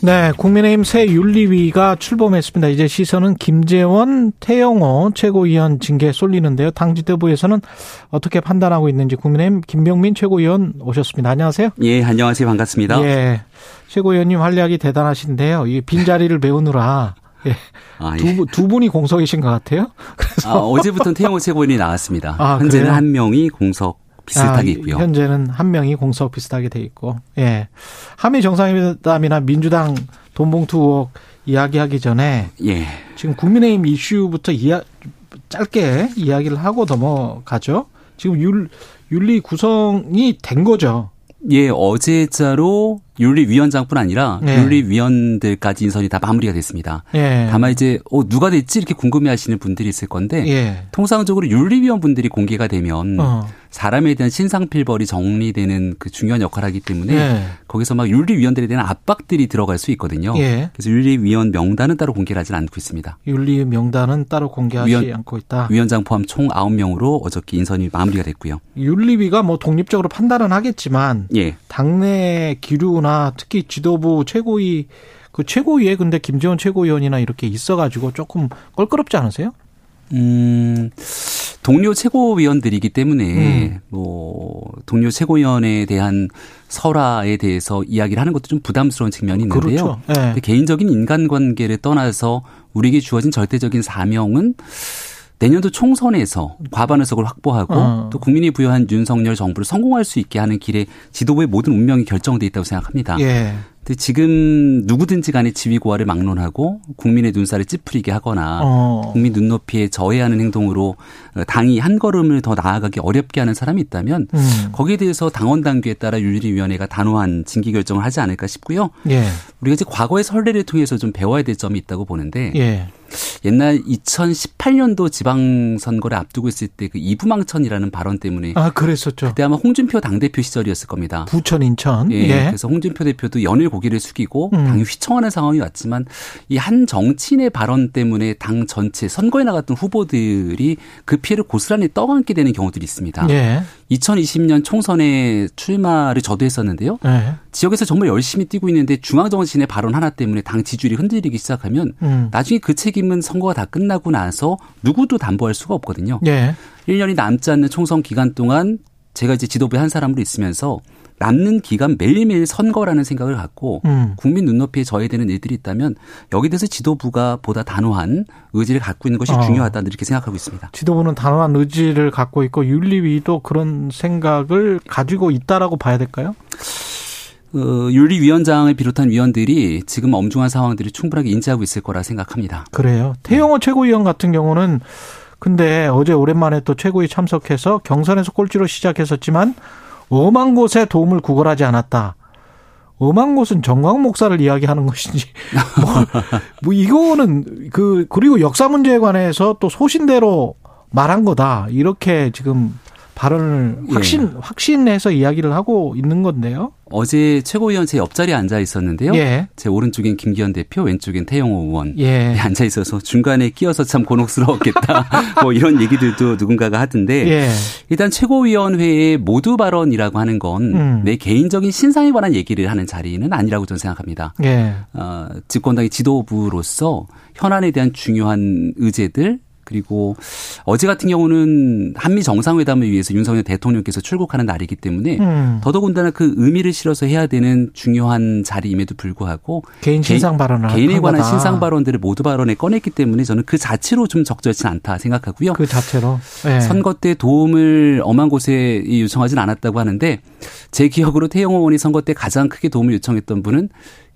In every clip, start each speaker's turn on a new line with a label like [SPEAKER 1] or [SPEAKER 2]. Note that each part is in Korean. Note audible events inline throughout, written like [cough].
[SPEAKER 1] 네, 국민의힘 새 윤리위가 출범했습니다. 이제 시선은 김재원, 태영호 최고위원 징계 쏠리는데요. 당 지도부에서는 어떻게 판단하고 있는지 국민의힘 김병민 최고위원 오셨습니다. 안녕하세요.
[SPEAKER 2] 예, 안녕하세요. 반갑습니다.
[SPEAKER 1] 예. 최고위원님 활약이 대단하신데요. 이 빈자리를 메우느라 예. 아, 예. 두, 두 분이 공석이신 것 같아요.
[SPEAKER 2] 그래서 아, 어제부터는 태영호 최고위원이 나왔습니다. 아, 현재는 그래요? 한 명이 공석 비슷하게 아, 있고요.
[SPEAKER 1] 현재는 한 명이 공석 비슷하게 돼 있고, 예. 한미 정상회담이나 민주당 돈봉투 의혹 이야기하기 전에, 예. 지금 국민의힘 이슈부터 이야, 짧게 이야기를 하고 넘어가죠. 지금 윤, 윤리 구성이 된 거죠.
[SPEAKER 2] 예, 어제자로 윤리위원장뿐 아니라 네. 윤리위원들까지 인선이 다 마무리가 됐습니다. 네. 다만 이제 어, 누가 됐지 이렇게 궁금해하시는 분들이 있을 건데 네. 통상적으로 윤리위원 분들이 공개가 되면 어. 사람에 대한 신상필벌이 정리되는 그 중요한 역할을 하기 때문에 예. 거기서 막 윤리위원들에 대한 압박들이 들어갈 수 있거든요. 예. 그래서 윤리위원 명단은 따로 공개를 하지 않고 있습니다.
[SPEAKER 1] 윤리 명단은 따로 공개하지 위원, 않고 있다.
[SPEAKER 2] 위원장 포함 총 9명으로 어저께 인선이 마무리가 됐고요.
[SPEAKER 1] 윤리위가 뭐 독립적으로 판단은 하겠지만 예. 당내 기류나 특히 지도부 최고위 그 최고위에 근데 김재원 최고위원이나 이렇게 있어가지고 조금 껄끄럽지 않으세요?
[SPEAKER 2] 음, 동료 최고위원들이기 때문에 음. 뭐 동료 최고위원에 대한 설화에 대해서 이야기를 하는 것도 좀 부담스러운 측면이 있는데요. 그렇죠. 네. 개인적인 인간관계를 떠나서 우리에게 주어진 절대적인 사명은 내년도 총선에서 과반 의석을 확보하고 어. 또 국민이 부여한 윤석열 정부를 성공할 수 있게 하는 길에 지도부의 모든 운명이 결정돼 있다고 생각합니다. 예. 근데 지금 누구든지 간에 지위고하를 막론하고 국민의 눈살을 찌푸리게 하거나 어. 국민 눈높이에 저해하는 행동으로 당이 한 걸음을 더 나아가기 어렵게 하는 사람이 있다면 음. 거기에 대해서 당원 당규에 따라 윤리위원회가 단호한 징계 결정을 하지 않을까 싶고요. 예. 우리가 이제 과거의 선례를 통해서 좀 배워야 될 점이 있다고 보는데 예. 옛날 2018년도 지방선거를 앞두고 있을 때 그 이부망천이라는 발언 때문에
[SPEAKER 1] 아 그랬었죠.
[SPEAKER 2] 그때 아마 홍준표 당대표 시절이었을 겁니다.
[SPEAKER 1] 부천 인천.
[SPEAKER 2] 예. 예. 그래서 홍준표 대표도 연일 고개를 숙이고 음. 당이 휘청하는 상황이 왔지만 이 한 정치인의 발언 때문에 당 전체 선거에 나갔던 후보들이 그 피해를 고스란히 떠안게 되는 경우들이 있습니다. 예. 2020년 총선에 출마를 저도 했었는데요. 예. 지역에서 정말 열심히 뛰고 있는데 중앙 정치인의 발언 하나 때문에 당 지지율이 흔들리기 시작하면 음. 나중에 그 책임은 선거가 다 끝나고 나서 누구도 담보할 수가 없거든요. 예. 1년이 남지 않는 총선 기간 동안 제가 이제 지도부에 한 사람으로 있으면서 남는 기간 매일매일 선거라는 생각을 갖고 음. 국민 눈높이에 저해되는 일들이 있다면 여기에 대해서 지도부가 보다 단호한 의지를 갖고 있는 것이 어. 중요하다 이렇게 생각하고 있습니다.
[SPEAKER 1] 지도부는 단호한 의지를 갖고 있고 윤리위도 그런 생각을 가지고 있다라고 봐야 될까요?
[SPEAKER 2] 어, 윤리위원장을 비롯한 위원들이 지금 엄중한 상황들을 충분하게 인지하고 있을 거라 생각합니다.
[SPEAKER 1] 그래요. 태영호 네. 최고위원 같은 경우는 근데 어제 오랜만에 또 최고위 참석해서 경선에서 꼴찌로 시작했었지만 엄한 곳에 도움을 구걸하지 않았다. 엄한 곳은 정광 목사를 이야기하는 것인지 [laughs] 뭐, 뭐 이거는 그 그리고 역사 문제에 관해서 또 소신대로 말한 거다 이렇게 지금 발언을 확신 예. 확신해서 이야기를 하고 있는 건데요.
[SPEAKER 2] 어제 최고위원 제 옆자리에 앉아 있었는데요. 예. 제 오른쪽엔 김기현 대표, 왼쪽엔 태영호 의원 예. 네, 앉아 있어서 중간에 끼어서 참 곤혹스러웠겠다. [laughs] 뭐 이런 얘기들도 누군가가 하던데 예. 일단 최고위원회의 모두 발언이라고 하는 건내 음. 개인적인 신상에 관한 얘기를 하는 자리는 아니라고 저는 생각합니다. 예. 어, 집권당의 지도부로서 현안에 대한 중요한 의제들 그리고 어제 같은 경우는 한미 정상회담을 위해서 윤석열 대통령께서 출국하는 날이기 때문에 음. 더더군다나 그 의미를 실어서 해야 되는 중요한 자리임에도 불구하고
[SPEAKER 1] 개인 신상 발언을
[SPEAKER 2] 개인에 관한 거다. 신상 발언들을 모두 발언에 꺼냈기 때문에 저는 그 자체로 좀 적절치 않다 생각하고요.
[SPEAKER 1] 그 자체로
[SPEAKER 2] 네. 선거 때 도움을 엄한 곳에 요청하진 않았다고 하는데 제 기억으로 태영호 의원이 선거 때 가장 크게 도움을 요청했던 분은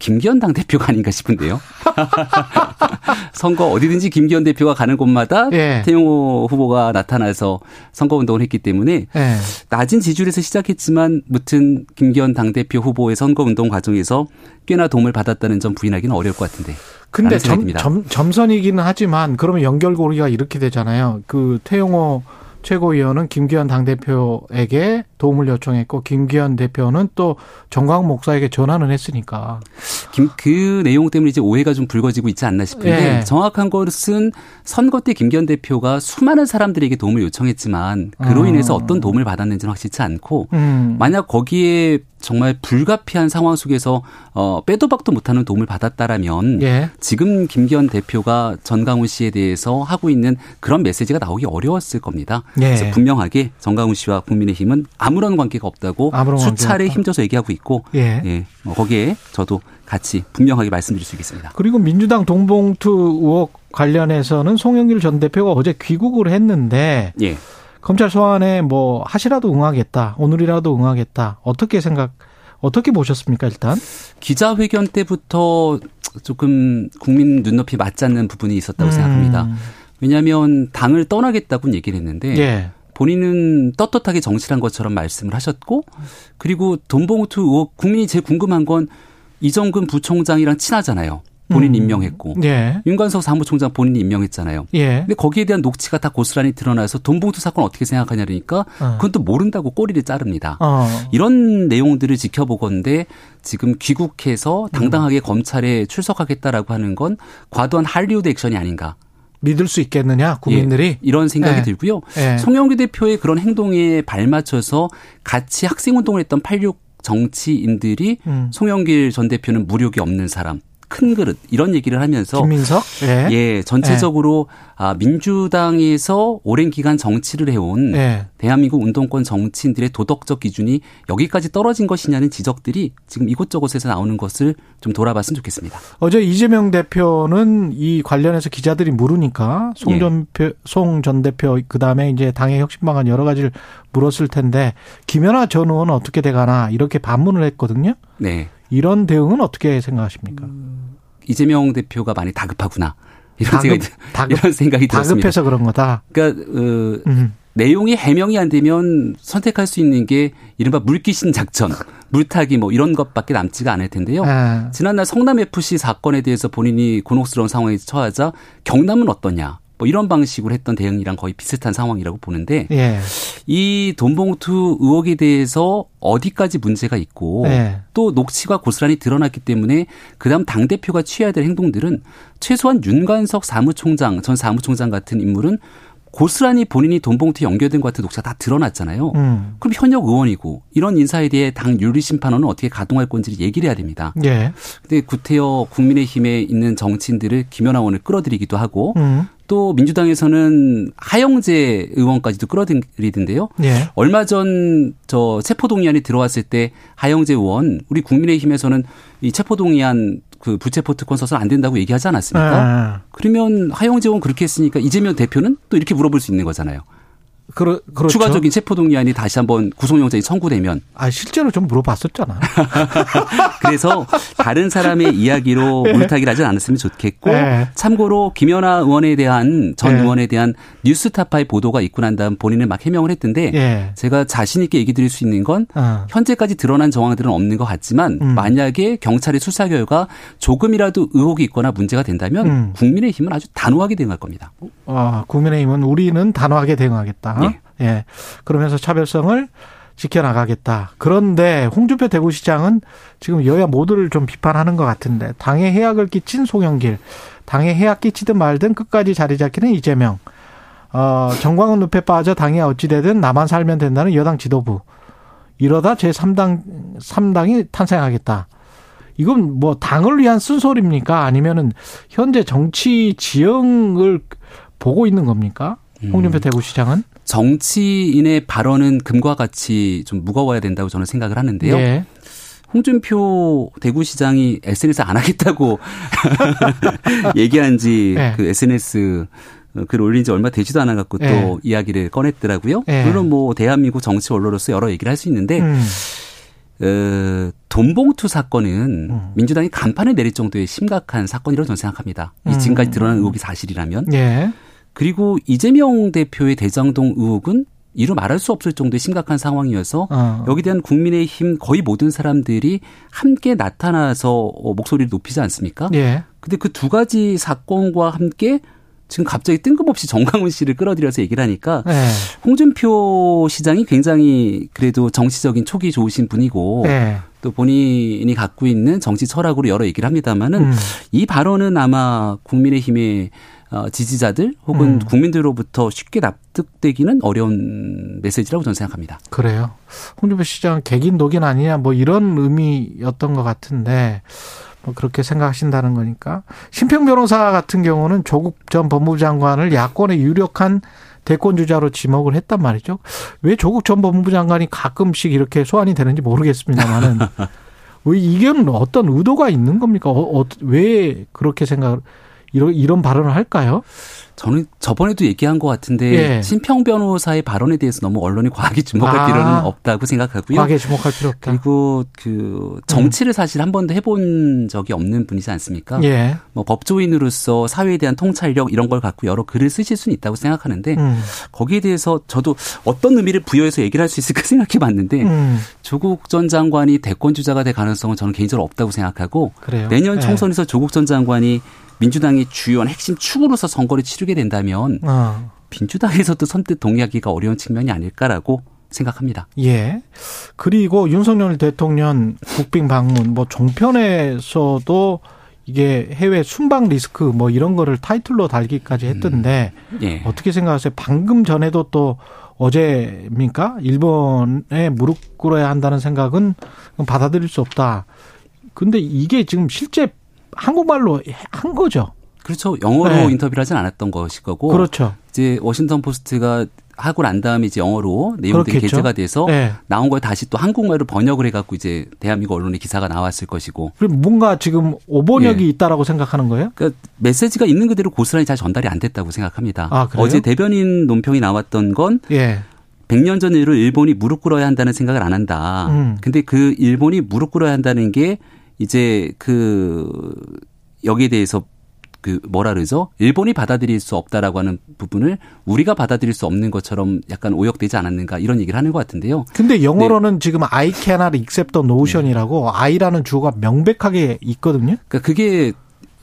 [SPEAKER 2] 김기현 당대표가 아닌가 싶은데요. [laughs] 선거 어디든지 김기현 대표가 가는 곳마다 예. 태용호 후보가 나타나서 선거 운동을 했기 때문에 예. 낮은 지지율에서 시작했지만 무튼 김기현 당대표 후보의 선거 운동 과정에서 꽤나 도움을 받았다는 점 부인하기는 어려울 것 같은데.
[SPEAKER 1] 근데 점, 점, 점선이기는 하지만 그러면 연결고리가 이렇게 되잖아요. 그 태용호 최고위원은 김기현 당대표에게 도움을 요청했고 김기현 대표는 또 정광 목사에게 전화는 했으니까.
[SPEAKER 2] 김, 그 내용 때문에 이제 오해가 좀 불거지고 있지 않나 싶은데 예. 정확한 것은 선거 때 김기현 대표가 수많은 사람들에게 도움을 요청했지만 그로 아. 인해서 어떤 도움을 받았는지는 확실치 않고 음. 만약 거기에 정말 불가피한 상황 속에서 어 빼도 박도 못하는 도움을 받았다라면 예. 지금 김기현 대표가 전강훈 씨에 대해서 하고 있는 그런 메시지가 나오기 어려웠을 겁니다. 예. 그래서 분명하게 전강훈 씨와 국민의힘은 아무런 관계가 없다고 아무런 수차례 관계가 힘줘서 얘기하고 있고 예. 예. 뭐 거기에 저도 같이 분명하게 말씀드릴 수 있겠습니다.
[SPEAKER 1] 그리고 민주당 동봉투 의혹 관련해서는 송영길 전 대표가 어제 귀국을 했는데 예. 검찰 소환에 뭐 하시라도 응하겠다. 오늘이라도 응하겠다. 어떻게 생각 어떻게 보셨습니까, 일단?
[SPEAKER 2] 기자회견 때부터 조금 국민 눈높이 맞지 않는 부분이 있었다고 음. 생각합니다. 왜냐하면 당을 떠나겠다고 얘기를 했는데 예. 본인은 떳떳하게 정치란 것처럼 말씀을 하셨고 그리고 돈봉투 의혹 국민이 제일 궁금한 건 이정근 부총장이랑 친하잖아요. 본인 음. 임명했고 예. 윤관석 사무총장 본인이 임명했잖아요. 예. 근데 거기에 대한 녹취가 다 고스란히 드러나서 돈봉투 사건 어떻게 생각하냐니까 어. 그건 또 모른다고 꼬리를 자릅니다. 어. 이런 내용들을 지켜보건데 지금 귀국해서 당당하게 음. 검찰에 출석하겠다라고 하는 건 과도한 할리우드 액션이 아닌가.
[SPEAKER 1] 믿을 수 있겠느냐 국민들이 예,
[SPEAKER 2] 이런 생각이 예. 들고요. 예. 송영기 대표의 그런 행동에 발맞춰서 같이 학생 운동을 했던 86 정치인들이 음. 송영길 전 대표는 무력이 없는 사람, 큰 그릇 이런 얘기를 하면서
[SPEAKER 1] 김민석
[SPEAKER 2] 예, 예 전체적으로 예. 아 민주당에서 오랜 기간 정치를 해온 예. 대한민국 운동권 정치인들의 도덕적 기준이 여기까지 떨어진 것이냐는 지적들이 지금 이곳저곳에서 나오는 것을 좀 돌아봤으면 좋겠습니다.
[SPEAKER 1] 어제 이재명 대표는 이 관련해서 기자들이 물으니까 송전 예. 송전 대표 그 다음에 이제 당의 혁신 방안 여러 가지를 물었을 텐데 김연아 전 의원은 어떻게 돼가나 이렇게 반문을 했거든요. 네. 이런 대응은 어떻게 생각하십니까? 음,
[SPEAKER 2] 이재명 대표가 많이 다급하구나. 이런 다급, 생각이 다급, [laughs] 이런 생각이
[SPEAKER 1] 들었습니다. 다급해서 그런 거다.
[SPEAKER 2] 그러니까 어, 음. 내용이 해명이 안 되면 선택할 수 있는 게 이른바 물귀신 작전, 물타기 뭐 이런 것밖에 남지가 않을 텐데요. 아. 지난날 성남 FC 사건에 대해서 본인이 곤혹스러운 상황에 처하자 경남은 어떠냐? 뭐 이런 방식으로 했던 대응이랑 거의 비슷한 상황이라고 보는데 예. 이 돈봉투 의혹에 대해서 어디까지 문제가 있고 예. 또 녹취가 고스란히 드러났기 때문에 그다음 당 대표가 취해야 될 행동들은 최소한 윤관석 사무총장 전 사무총장 같은 인물은 고스란히 본인이 돈봉투에 연결된 것 같은 녹취가 다 드러났잖아요. 음. 그럼 현역 의원이고 이런 인사에 대해 당 윤리심판원은 어떻게 가동할 건지를 얘기를 해야 됩니다. 예. 근데 구태여 국민의힘에 있는 정치인들을 김연아 의원을 끌어들이기도 하고 음. 또 민주당에서는 하영재 의원까지도 끌어들이던데요. 예. 얼마 전 저 체포동의안이 들어왔을 때 하영재 의원 우리 국민의힘에서는 이 체포동의안 그 부채포 특권 써서는 안 된다고 얘기하지 않았습니까? 네. 그러면 하영재 의원 그렇게 했으니까 이재명 대표는 또 이렇게 물어볼 수 있는 거잖아요.
[SPEAKER 1] 그러, 그렇죠.
[SPEAKER 2] 추가적인 체포동의안이 다시 한번 구속영장이 청구되면.
[SPEAKER 1] 아, 실제로 좀 물어봤었잖아. [laughs]
[SPEAKER 2] 그래서 다른 사람의 이야기로 네. 물타기를 하지 않았으면 좋겠고, 네. 참고로 김연아 의원에 대한, 전 네. 의원에 대한 뉴스타파의 보도가 있고 난 다음 본인을 막 해명을 했던데, 네. 제가 자신 있게 얘기 드릴 수 있는 건, 어. 현재까지 드러난 정황들은 없는 것 같지만, 음. 만약에 경찰의 수사 결과 조금이라도 의혹이 있거나 문제가 된다면, 음. 국민의힘은 아주 단호하게 대응할 겁니다.
[SPEAKER 1] 아, 국민의힘은 우리는 단호하게 대응하겠다. 예. 예. 그러면서 차별성을 지켜나가겠다. 그런데 홍준표 대구시장은 지금 여야 모두를 좀 비판하는 것 같은데 당에 해악을 끼친 송영길, 당에 해악 끼치든 말든 끝까지 자리 잡기는 이재명. 어, 정광훈 늪에 빠져 당이 어찌되든 나만 살면 된다는 여당 지도부. 이러다 제3당, 3당이 탄생하겠다. 이건 뭐 당을 위한 쓴소리입니까? 아니면은 현재 정치 지형을 보고 있는 겁니까? 홍준표 음. 대구시장은?
[SPEAKER 2] 정치인의 발언은 금과 같이 좀 무거워야 된다고 저는 생각을 하는데요. 예. 홍준표 대구시장이 SNS 안 하겠다고 [laughs] 얘기한 지그 예. 그 SNS 글 올린 지 얼마 되지도 않아 갖고 또 예. 이야기를 꺼냈더라고요. 예. 물론 뭐 대한민국 정치 언론으로서 여러 얘기를 할 수 있는데 음. 어, 돈봉투 사건은 음. 민주당이 간판을 내릴 정도의 심각한 사건이라고 저는 생각합니다. 이 지금까지 드러난 의혹이 사실이라면. 예. 그리고 이재명 대표의 대장동 의혹은 이루 말할 수 없을 정도의 심각한 상황이어서 어. 여기에 대한 국민의힘 거의 모든 사람들이 함께 나타나서 목소리를 높이지 않습니까? 예. 근데 그 두 가지 사건과 함께 지금 갑자기 뜬금없이 정강훈 씨를 끌어들여서 얘기를 하니까 네. 홍준표 시장이 굉장히 그래도 정치적인 촉이 좋으신 분이고 네. 또 본인이 갖고 있는 정치 철학으로 여러 얘기를 합니다만은 음. 이 발언은 아마 국민의힘의 어, 지지자들 혹은 음. 국민들로부터 쉽게 납득되기는 어려운 메시지라고 저는 생각합니다.
[SPEAKER 1] 그래요. 홍준표 시장 개긴 독인 아니냐 뭐 이런 의미였던 것 같은데 뭐 그렇게 생각하신다는 거니까 심평 변호사 같은 경우는 조국 전 법무부 장관을 야권의 유력한 대권 주자로 지목을 했단 말이죠. 왜 조국 전 법무부 장관이 가끔씩 이렇게 소환이 되는지 모르겠습니다만은 [laughs] 왜 이게 어떤 의도가 있는 겁니까? 어, 어, 왜 그렇게 생각 이런 이런 발언을 할까요?
[SPEAKER 2] 저는 저번에도 얘기한 것 같은데 예. 신평 변호사의 발언에 대해서 너무 언론이 과하게 주목할 아, 필요는 없다고 생각하고요.
[SPEAKER 1] 과하게 주목할 필요 없다.
[SPEAKER 2] 그리고 그 정치를 사실 한 번도 해본 적이 없는 분이지 않습니까? 예. 뭐 법조인으로서 사회에 대한 통찰력 이런 걸 갖고 여러 글을 쓰실 수는 있다고 생각하는데 음. 거기에 대해서 저도 어떤 의미를 부여해서 얘기를 할 수 있을까 [laughs] 생각해봤는데 음. 조국 전 장관이 대권 주자가 될 가능성은 저는 개인적으로 없다고 생각하고 그래요? 내년 예. 총선에서 예. 조국 전 장관이 민주당의 주요한 핵심 축으로서 선거를 치르게 된다면 어. 민주당에서도 선뜻 동의하기가 어려운 측면이 아닐까라고 생각합니다.
[SPEAKER 1] 예. 그리고 윤석열 대통령 국빈 방문 뭐 종편에서도 이게 해외 순방 리스크 뭐 이런 거를 타이틀로 달기까지 했던데 음. 예. 어떻게 생각하세요? 방금 전에도 또 어제입니까? 일본에 무릎 꿇어야 한다는 생각은 받아들일 수 없다. 근데 이게 지금 실제 한국말로 한 거죠.
[SPEAKER 2] 그렇죠. 영어로 네. 인터뷰를 하진 않았던 것일 거고.
[SPEAKER 1] 그렇죠.
[SPEAKER 2] 이제 워싱턴 포스트가 하고 난 다음에 이제 영어로 내용들이 그렇겠죠. 게재가 돼서 네. 나온 걸 다시 또 한국말로 번역을 해갖고 이제 대한민국 언론에 기사가 나왔을 것이고.
[SPEAKER 1] 그럼 뭔가 지금 오번역이 예. 있다라고 생각하는 거예요?
[SPEAKER 2] 그러니까 메시지가 있는 그대로 고스란히 잘 전달이 안 됐다고 생각합니다. 아, 어제 대변인 논평이 나왔던 건 예. 100년 전 일을 일본이 무릎 꿇어야 한다는 생각을 안 한다. 음. 근데 그 일본이 무릎 꿇어야 한다는 게 이제 그 여기에 대해서 그 뭐라 그러죠? 일본이 받아들일 수 없다라고 하는 부분을 우리가 받아들일 수 없는 것처럼 약간 오역되지 않았는가 이런 얘기를 하는 것 같은데요.
[SPEAKER 1] 근데 영어로는 네. 지금 I cannot accept the notion이라고 네. I라는 주어가 명백하게 있거든요.
[SPEAKER 2] 그러니까 그게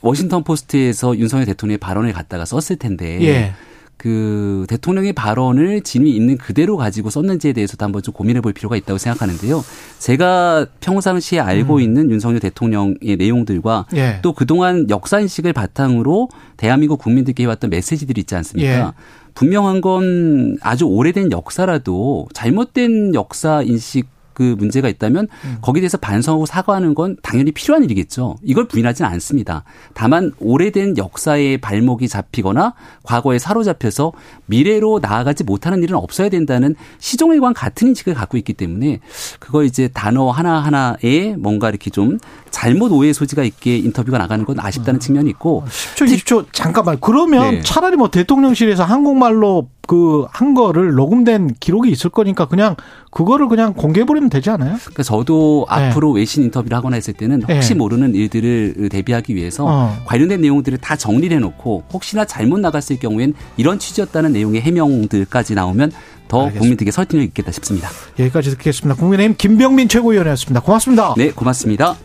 [SPEAKER 2] 워싱턴 포스트에서 윤석열 대통령의 발언을 갖다가 썼을 텐데 예. 그 대통령의 발언을 진위 있는 그대로 가지고 썼는지에 대해서도 한번 좀 고민해 볼 필요가 있다고 생각하는데요. 제가 평상시에 알고 음. 있는 윤석열 대통령의 내용들과 예. 또 그동안 역사인식을 바탕으로 대한민국 국민들께 해왔던 메시지들이 있지 않습니까? 예. 분명한 건 아주 오래된 역사라도 잘못된 역사 인식 그 문제가 있다면 음. 거기에 대해서 반성하고 사과하는 건 당연히 필요한 일이겠죠. 이걸 부인하지는 않습니다. 다만 오래된 역사의 발목이 잡히거나 과거에 사로잡혀서 미래로 나아가지 못하는 일은 없어야 된다는 시종일관 같은 인식을 갖고 있기 때문에 그걸 이제 단어 하나하나에 뭔가 이렇게 좀 잘못 오해 소지가 있게 인터뷰가 나가는 건 아쉽다는 음. 측면이 있고
[SPEAKER 1] 10초 20초 잠깐만 그러면 네. 차라리 뭐 대통령실에서 한국말로 그 한 거를 녹음된 기록이 있을 거니까 그냥 그거를 그냥 공개해 버리 면 되지 않아요?
[SPEAKER 2] 그러니까 저도 네. 앞으로 외신 인터뷰를 하거나 했을 때는 혹시 네. 모르는 일들을 대비하기 위해서 어. 관련된 내용들을 다 정리를 해놓고 혹시나 잘못 나갔을 경우엔 이런 취지였다는 내용의 해명들까지 나오면 더 알겠습니다. 국민들에게 설득력 있겠다 싶습니다.
[SPEAKER 1] 여기까지 듣겠습니다. 국민의힘 김병민 최고위원이었습니다. 고맙습니다.
[SPEAKER 2] 네, 고맙습니다.